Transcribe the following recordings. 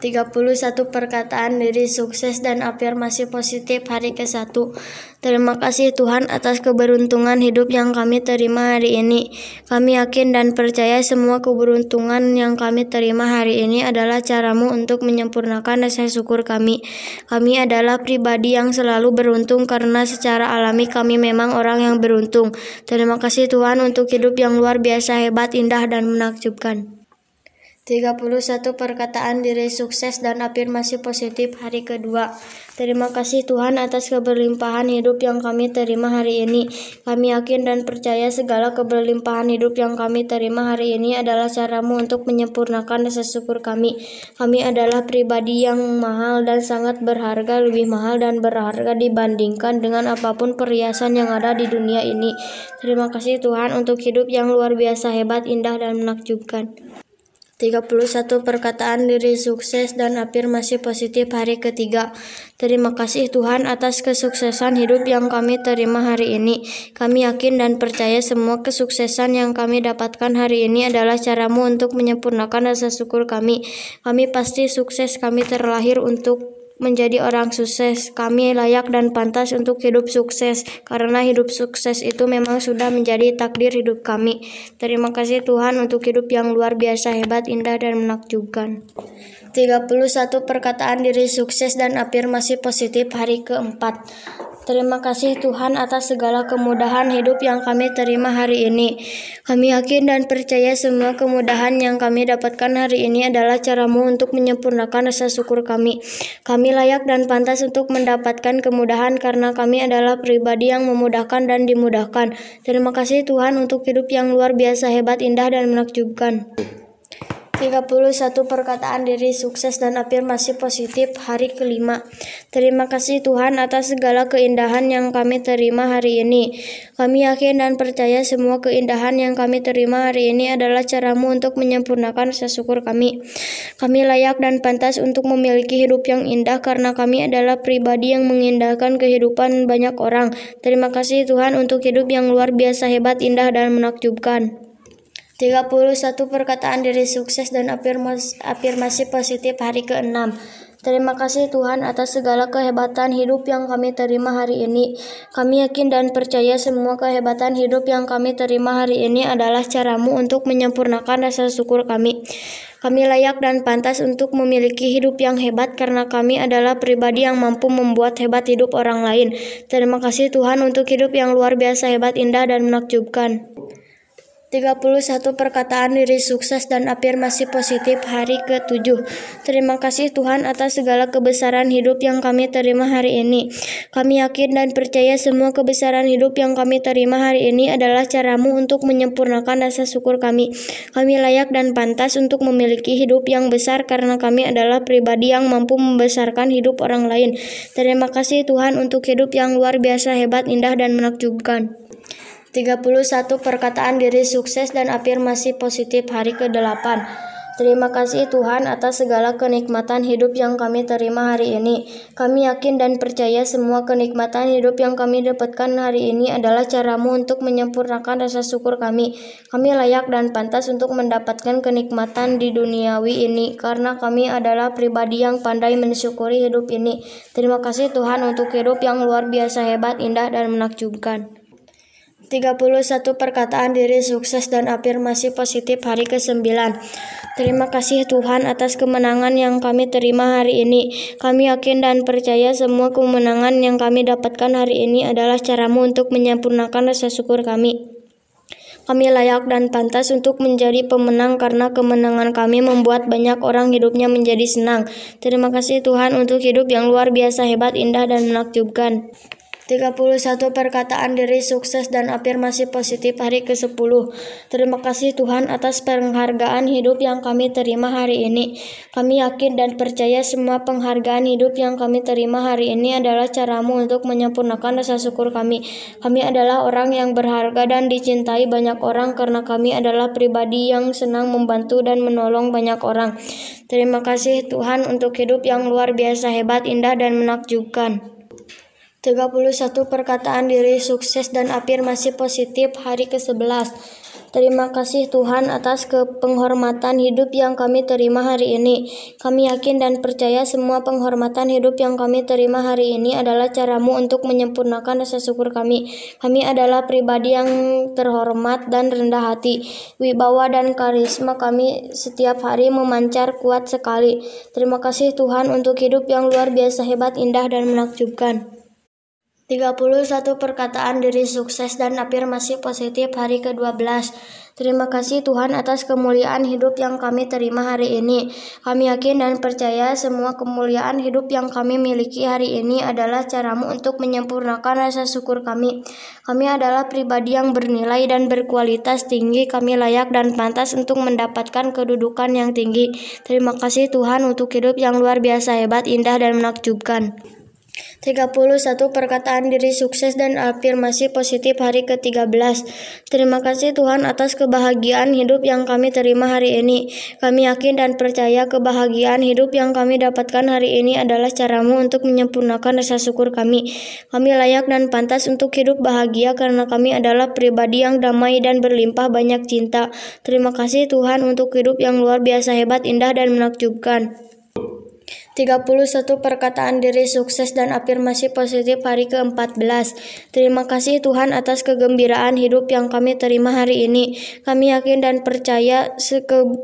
31 perkataan diri sukses dan afirmasi positif hari ke-1. Terima kasih Tuhan atas keberuntungan hidup yang kami terima hari ini. Kami yakin dan percaya semua keberuntungan yang kami terima hari ini adalah caramu untuk menyempurnakan rasa syukur kami. Kami adalah pribadi yang selalu beruntung karena secara alami kami memang orang yang beruntung. Terima kasih Tuhan untuk hidup yang luar biasa hebat, indah, dan menakjubkan. 31 perkataan diri sukses dan afirmasi positif hari kedua. Terima kasih Tuhan atas keberlimpahan hidup yang kami terima hari ini. Kami yakin dan percaya segala keberlimpahan hidup yang kami terima hari ini adalah caramu untuk menyempurnakan rasa syukur kami. Kami adalah pribadi yang mahal dan sangat berharga, lebih mahal dan berharga dibandingkan dengan apa pun perhiasan yang ada di dunia ini. Terima kasih Tuhan untuk hidup yang luar biasa hebat, indah, dan menakjubkan. 31 perkataan diri sukses dan afirmasi positif hari ketiga. Terima kasih Tuhan atas kesuksesan hidup yang kami terima hari ini. Kami yakin dan percaya semua kesuksesan yang kami dapatkan hari ini adalah caramu untuk menyempurnakan rasa syukur kami. Kami pasti sukses, kami terlahir untuk menjadi orang sukses. Kami layak dan pantas untuk hidup sukses karena hidup sukses itu memang sudah menjadi takdir hidup kami. Terima kasih Tuhan untuk hidup yang luar biasa hebat, indah dan menakjubkan. 31 perkataan diri sukses dan afirmasi positif hari keempat. Terima kasih Tuhan atas segala kemudahan hidup yang kami terima hari ini. Kami yakin dan percaya semua kemudahan yang kami dapatkan hari ini adalah caramu untuk menyempurnakan rasa syukur kami. Kami layak dan pantas untuk mendapatkan kemudahan karena kami adalah pribadi yang memudahkan dan dimudahkan. Terima kasih Tuhan untuk hidup yang luar biasa hebat, indah, dan menakjubkan. 31 perkataan diri sukses dan afirmasi positif hari kelima. Terima kasih Tuhan atas segala keindahan yang kami terima hari ini. Kami yakin dan percaya semua keindahan yang kami terima hari ini adalah caramu untuk menyempurnakan rasa syukur kami. Kami layak dan pantas untuk memiliki hidup yang indah karena kami adalah pribadi yang mengindahkan kehidupan banyak orang. Terima kasih Tuhan untuk hidup yang luar biasa hebat, indah, dan menakjubkan. 31 perkataan diri sukses dan afirmasi, afirmasi positif hari ke-6. Terima kasih Tuhan atas segala kehebatan hidup yang kami terima hari ini. Kami yakin dan percaya semua kehebatan hidup yang kami terima hari ini adalah caramu untuk menyempurnakan rasa syukur kami. Kami layak dan pantas untuk memiliki hidup yang hebat karena kami adalah pribadi yang mampu membuat hebat hidup orang lain. Terima kasih Tuhan untuk hidup yang luar biasa hebat, indah, dan menakjubkan. 31 perkataan diri sukses dan afirmasi positif hari ke-7. Terima kasih Tuhan atas segala kebesaran hidup yang kami terima hari ini. Kami yakin dan percaya semua kebesaran hidup yang kami terima hari ini adalah caramu untuk menyempurnakan rasa syukur kami. Kami layak dan pantas untuk memiliki hidup yang besar karena kami adalah pribadi yang mampu membesarkan hidup orang lain. Terima kasih Tuhan untuk hidup yang luar biasa hebat, indah, dan menakjubkan. 31 perkataan diri sukses dan afirmasi positif hari ke-8. Terima kasih Tuhan atas segala kenikmatan hidup yang kami terima hari ini. Kami yakin dan percaya semua kenikmatan hidup yang kami dapatkan hari ini adalah caramu untuk menyempurnakan rasa syukur kami. Kami layak dan pantas untuk mendapatkan kenikmatan di duniawi ini karena kami adalah pribadi yang pandai mensyukuri hidup ini. Terima kasih Tuhan untuk hidup yang luar biasa hebat, indah, dan menakjubkan. 31 perkataan diri sukses dan afirmasi positif hari ke-9. Terima kasih Tuhan atas kemenangan yang kami terima hari ini. Kami yakin dan percaya semua kemenangan yang kami dapatkan hari ini adalah caramu untuk menyempurnakan rasa syukur kami. Kami layak dan pantas untuk menjadi pemenang karena kemenangan kami membuat banyak orang hidupnya menjadi senang. Terima kasih Tuhan untuk hidup yang luar biasa hebat, indah, dan menakjubkan. 31 perkataan diri sukses dan afirmasi positif hari ke-10. Terima kasih Tuhan atas penghargaan hidup yang kami terima hari ini. Kami yakin dan percaya semua penghargaan hidup yang kami terima hari ini adalah caramu untuk menyempurnakan rasa syukur kami. Kami adalah orang yang berharga dan dicintai banyak orang karena kami adalah pribadi yang senang membantu dan menolong banyak orang. Terima kasih Tuhan untuk hidup yang luar biasa hebat, indah, dan menakjubkan. 31 perkataan diri sukses dan afirmasi positif hari ke-11. Terima kasih Tuhan atas kepenghormatan hidup yang kami terima hari ini. Kami yakin dan percaya semua penghormatan hidup yang kami terima hari ini adalah caramu untuk menyempurnakan rasa syukur kami. Kami adalah pribadi yang terhormat dan rendah hati. Wibawa dan karisma kami setiap hari memancar kuat sekali. Terima kasih Tuhan untuk hidup yang luar biasa hebat, indah, dan menakjubkan. 31 perkataan diri sukses dan afirmasi positif hari ke-12. Terima kasih Tuhan atas kemuliaan hidup yang kami terima hari ini. Kami yakin dan percaya semua kemuliaan hidup yang kami miliki hari ini adalah caramu untuk menyempurnakan rasa syukur kami. Kami adalah pribadi yang bernilai dan berkualitas tinggi. Kami layak dan pantas untuk mendapatkan kedudukan yang tinggi. Terima kasih Tuhan untuk hidup yang luar biasa hebat, indah, dan menakjubkan. 31 perkataan diri sukses dan afirmasi positif hari ke-13. Terima kasih Tuhan atas kebahagiaan hidup yang kami terima hari ini. Kami yakin dan percaya kebahagiaan hidup yang kami dapatkan hari ini adalah caramu untuk menyempurnakan rasa syukur kami. Kami layak dan pantas untuk hidup bahagia karena kami adalah pribadi yang damai dan berlimpah banyak cinta. Terima kasih Tuhan untuk hidup yang luar biasa hebat, indah, dan menakjubkan. 31 perkataan diri sukses dan afirmasi positif hari ke-14. Terima kasih Tuhan atas kegembiraan hidup yang kami terima hari ini. Kami yakin dan percaya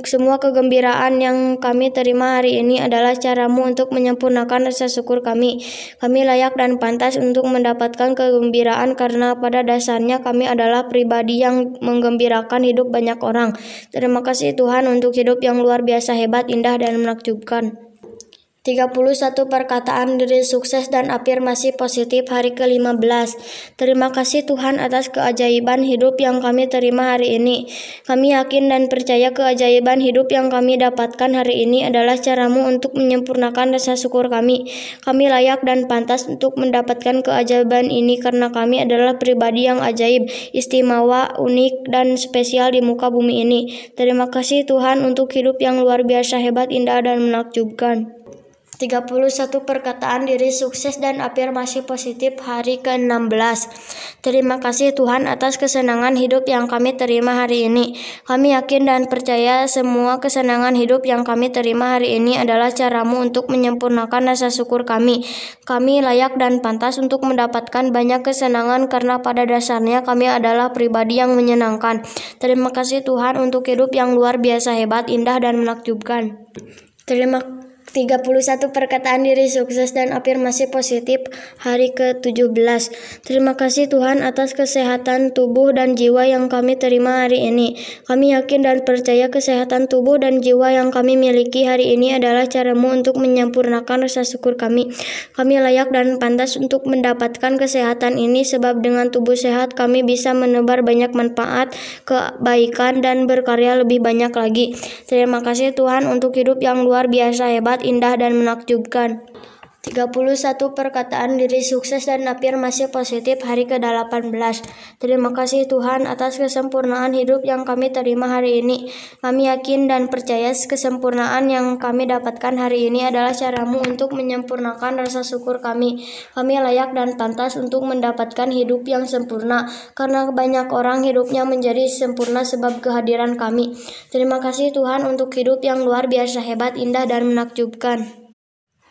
semua kegembiraan yang kami terima hari ini adalah caramu untuk menyempurnakan rasa syukur kami. Kami layak dan pantas untuk mendapatkan kegembiraan karena pada dasarnya kami adalah pribadi yang menggembirakan hidup banyak orang. Terima kasih Tuhan untuk hidup yang luar biasa hebat, indah, dan menakjubkan. 31 perkataan diri sukses dan afirmasi positif hari ke-15. Terima kasih Tuhan atas keajaiban hidup yang kami terima hari ini. Kami yakin dan percaya keajaiban hidup yang kami dapatkan hari ini adalah caramu untuk menyempurnakan rasa syukur kami. Kami layak dan pantas untuk mendapatkan keajaiban ini karena kami adalah pribadi yang ajaib, istimewa, unik, dan spesial di muka bumi ini. Terima kasih Tuhan untuk hidup yang luar biasa hebat, indah, dan menakjubkan. 31 perkataan diri sukses dan afirmasi positif hari ke-16. Terima kasih Tuhan atas kesenangan hidup yang kami terima hari ini. Kami yakin dan percaya semua kesenangan hidup yang kami terima hari ini adalah caramu untuk menyempurnakan rasa syukur kami. Kami layak dan pantas untuk mendapatkan banyak kesenangan karena pada dasarnya kami adalah pribadi yang menyenangkan. Terima kasih Tuhan untuk hidup yang luar biasa hebat, indah, dan menakjubkan. Terima 31 perkataan diri sukses dan afirmasi positif hari ke-17. Terima kasih Tuhan atas kesehatan tubuh dan jiwa yang kami terima hari ini. Kami yakin dan percaya kesehatan tubuh dan jiwa yang kami miliki hari ini adalah caramu untuk menyempurnakan rasa syukur kami. Kami layak dan pantas untuk mendapatkan kesehatan ini sebab dengan tubuh sehat kami bisa menebar banyak manfaat, kebaikan, dan berkarya lebih banyak lagi. Terima kasih Tuhan untuk hidup yang luar biasa hebat indah dan menakjubkan. 31 perkataan diri sukses dan afirmasi positif hari ke-18. Terima kasih Tuhan atas kesempurnaan hidup yang kami terima hari ini. Kami yakin dan percaya kesempurnaan yang kami dapatkan hari ini adalah caramu untuk menyempurnakan rasa syukur kami. Kami layak dan pantas untuk mendapatkan hidup yang sempurna karena banyak orang hidupnya menjadi sempurna sebab kehadiran kami. Terima kasih Tuhan untuk hidup yang luar biasa hebat, indah, dan menakjubkan.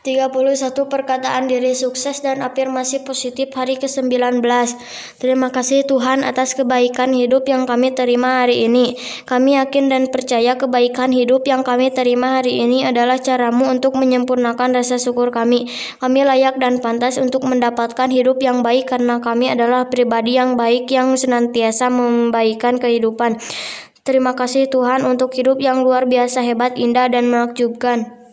31 perkataan diri sukses dan afirmasi positif hari ke-19. Terima kasih Tuhan atas kebaikan hidup yang kami terima hari ini. Kami yakin dan percaya kebaikan hidup yang kami terima hari ini adalah caramu untuk menyempurnakan rasa syukur kami. Kami layak dan pantas untuk mendapatkan hidup yang baik karena kami adalah pribadi yang baik yang senantiasa membaikkan kehidupan. Terima kasih Tuhan untuk hidup yang luar biasa hebat, indah, dan menakjubkan.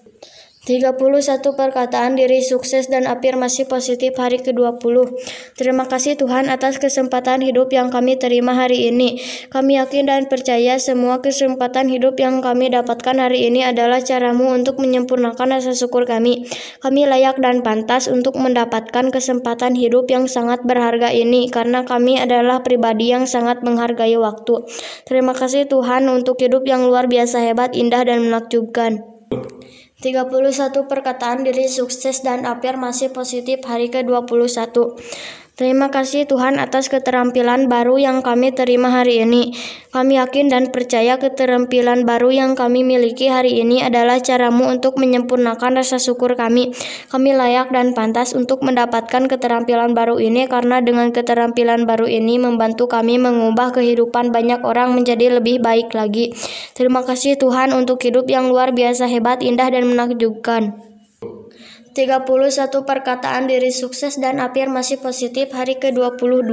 31 perkataan diri sukses dan afirmasi positif hari ke-20. Terima kasih Tuhan atas kesempatan hidup yang kami terima hari ini. Kami yakin dan percaya semua kesempatan hidup yang kami dapatkan hari ini adalah caramu untuk menyempurnakan rasa syukur kami. Kami layak dan pantas untuk mendapatkan kesempatan hidup yang sangat berharga ini karena kami adalah pribadi yang sangat menghargai waktu. Terima kasih Tuhan untuk hidup yang luar biasa hebat, indah, dan menakjubkan. 31 perkataan diri sukses dan afirmasi positif hari ke-21. Terima kasih Tuhan atas keterampilan baru yang kami terima hari ini. Kami yakin dan percaya keterampilan baru yang kami miliki hari ini adalah caramu untuk menyempurnakan rasa syukur kami. Kami layak dan pantas untuk mendapatkan keterampilan baru ini karena dengan keterampilan baru ini membantu kami mengubah kehidupan banyak orang menjadi lebih baik lagi. Terima kasih Tuhan untuk hidup yang luar biasa hebat, indah, dan menakjubkan. 31 perkataan diri sukses dan afirmasi positif hari ke-22.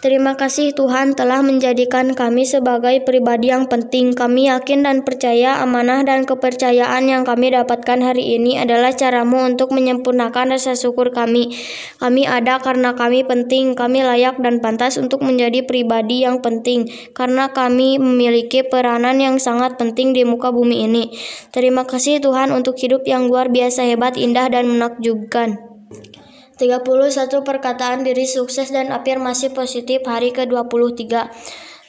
Terima kasih Tuhan telah menjadikan kami sebagai pribadi yang penting. Kami yakin dan percaya amanah dan kepercayaan yang kami dapatkan hari ini adalah caramu untuk menyempurnakan rasa syukur kami. Kami ada karena kami penting, kami layak dan pantas untuk menjadi pribadi yang penting karena kami memiliki peranan yang sangat penting di muka bumi ini. Terima kasih Tuhan untuk hidup yang luar biasa hebat, indah dan dan menakjubkan. 31 perkataan diri sukses dan afirmasi positif hari ke-23.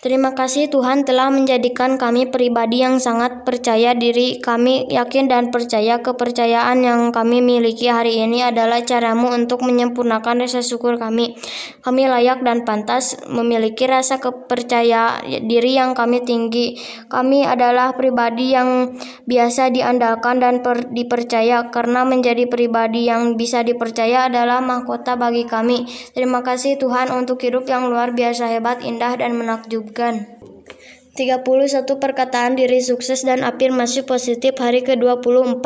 Terima kasih Tuhan telah menjadikan kami pribadi yang sangat percaya diri. Kami yakin dan percaya kepercayaan yang kami miliki hari ini adalah caramu untuk menyempurnakan rasa syukur kami. Kami layak dan pantas memiliki rasa kepercaya diri yang kami tinggi. Kami adalah pribadi yang biasa diandalkan dan per, dipercaya karena menjadi pribadi yang bisa dipercaya adalah mahkota bagi kami. Terima kasih Tuhan untuk hidup yang luar biasa hebat, indah, dan menakjubkan. Gun. 31 perkataan diri sukses dan afirmasi positif hari ke-24.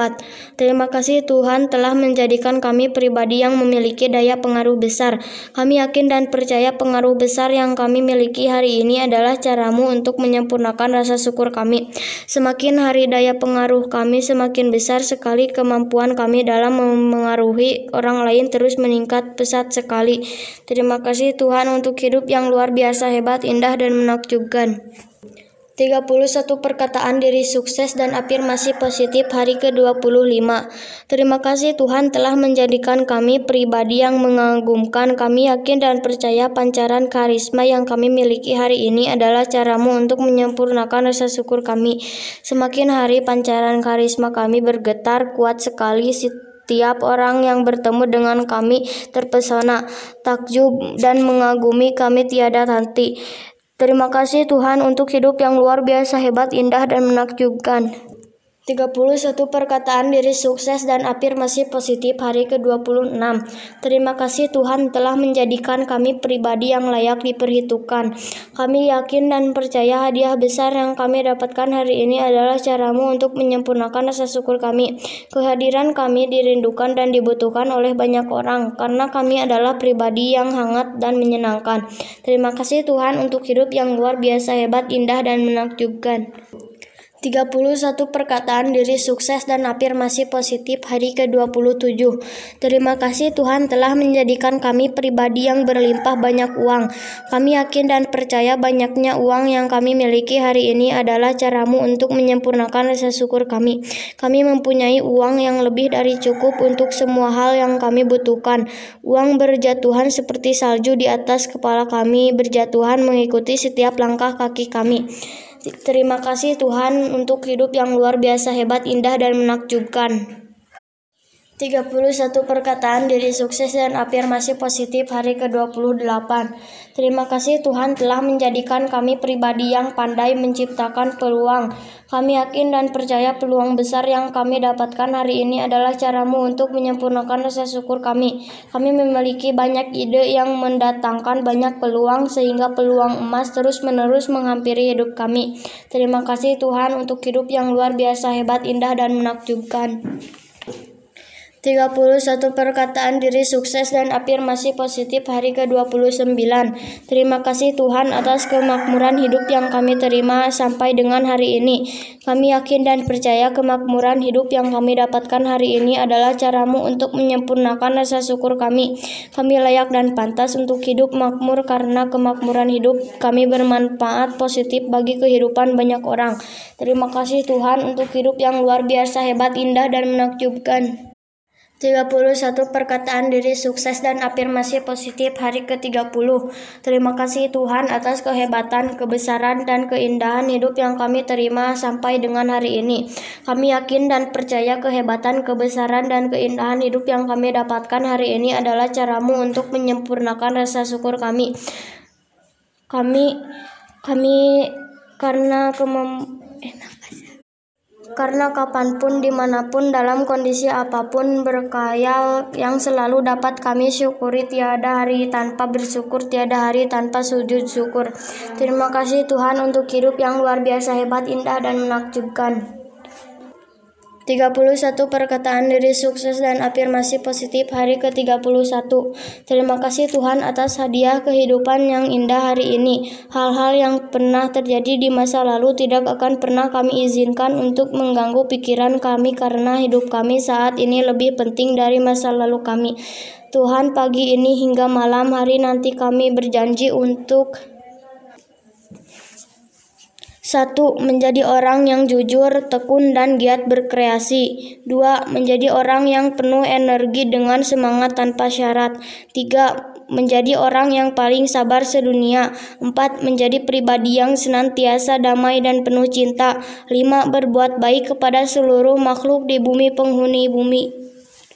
Terima kasih Tuhan telah menjadikan kami pribadi yang memiliki daya pengaruh besar. Kami yakin dan percaya pengaruh besar yang kami miliki hari ini adalah caramu untuk menyempurnakan rasa syukur kami. Semakin hari daya pengaruh kami semakin besar sekali kemampuan kami dalam memengaruhi orang lain terus meningkat pesat sekali. Terima kasih Tuhan untuk hidup yang luar biasa hebat, indah, dan menakjubkan. 31 perkataan diri sukses dan afirmasi positif hari ke-25. Terima kasih Tuhan telah menjadikan kami pribadi yang mengagumkan. Kami yakin dan percaya pancaran karisma yang kami miliki hari ini adalah caramu untuk menyempurnakan rasa syukur kami. Semakin hari pancaran karisma kami bergetar kuat sekali Setiap orang yang bertemu dengan kami terpesona, takjub, dan mengagumi kami tiada henti. Terima kasih Tuhan untuk hidup yang luar biasa hebat, indah, dan menakjubkan. 31 perkataan diri sukses dan afirmasi positif hari ke-26. Terima kasih Tuhan telah menjadikan kami pribadi yang layak diperhitungkan. Kami yakin dan percaya hadiah besar yang kami dapatkan hari ini adalah caramu untuk menyempurnakan rasa syukur kami. Kehadiran kami dirindukan dan dibutuhkan oleh banyak orang karena kami adalah pribadi yang hangat dan menyenangkan. Terima kasih Tuhan untuk hidup yang luar biasa hebat, indah, dan menakjubkan. 31 perkataan diri sukses dan afirmasi positif hari ke-27. Terima kasih Tuhan telah menjadikan kami pribadi yang berlimpah banyak uang. Kami yakin dan percaya banyaknya uang yang kami miliki hari ini adalah caramu untuk menyempurnakan rasa syukur kami. Kami mempunyai uang yang lebih dari cukup untuk semua hal yang kami butuhkan. Uang berjatuhan seperti salju di atas kepala kami, berjatuhan mengikuti setiap langkah kaki kami. Terima kasih Tuhan untuk hidup yang luar biasa hebat, indah, dan menakjubkan. 31 perkataan diri sukses dan afirmasi positif hari ke-28. Terima kasih Tuhan telah menjadikan kami pribadi yang pandai menciptakan peluang. Kami yakin dan percaya peluang besar yang kami dapatkan hari ini adalah caramu untuk menyempurnakan rasa syukur kami. Kami memiliki banyak ide yang mendatangkan banyak peluang sehingga peluang emas terus-menerus menghampiri hidup kami. Terima kasih Tuhan untuk hidup yang luar biasa hebat, indah, dan menakjubkan. 31 perkataan diri sukses dan afirmasi positif hari ke-29. Terima kasih Tuhan atas kemakmuran hidup yang kami terima sampai dengan hari ini. Kami yakin dan percaya kemakmuran hidup yang kami dapatkan hari ini adalah caramu untuk menyempurnakan rasa syukur kami. Kami layak dan pantas untuk hidup makmur karena kemakmuran hidup kami bermanfaat positif bagi kehidupan banyak orang. Terima kasih Tuhan untuk hidup yang luar biasa hebat, indah, dan menakjubkan. 31 perkataan diri sukses dan afirmasi positif hari ke-30. Terima kasih Tuhan atas kehebatan, kebesaran, dan keindahan hidup yang kami terima sampai dengan hari ini. Kami yakin dan percaya kehebatan, kebesaran, dan keindahan hidup yang kami dapatkan hari ini adalah caramu untuk menyempurnakan rasa syukur kami. Kami kami karena kemem eh, karena kapan pun, di mana pun, dalam kondisi apa pun berkayal yang selalu dapat kami syukuri tiada hari tanpa bersyukur, tiada hari tanpa sujud syukur. Terima kasih Tuhan untuk hidup yang luar biasa hebat, indah, dan menakjubkan. 31 perkataan diri sukses dan afirmasi positif hari ke-31. Terima kasih Tuhan atas hadiah kehidupan yang indah hari ini. Hal-hal yang pernah terjadi di masa lalu tidak akan pernah kami izinkan untuk mengganggu pikiran kami karena hidup kami saat ini lebih penting dari masa lalu kami. Tuhan pagi ini hingga malam hari nanti kami berjanji untuk satu, menjadi orang yang jujur, tekun, dan giat berkreasi. Dua, menjadi orang yang penuh energi dengan semangat tanpa syarat. Tiga, menjadi orang yang paling sabar sedunia. Empat, menjadi pribadi yang senantiasa damai dan penuh cinta. Lima, berbuat baik kepada seluruh makhluk di bumi penghuni bumi.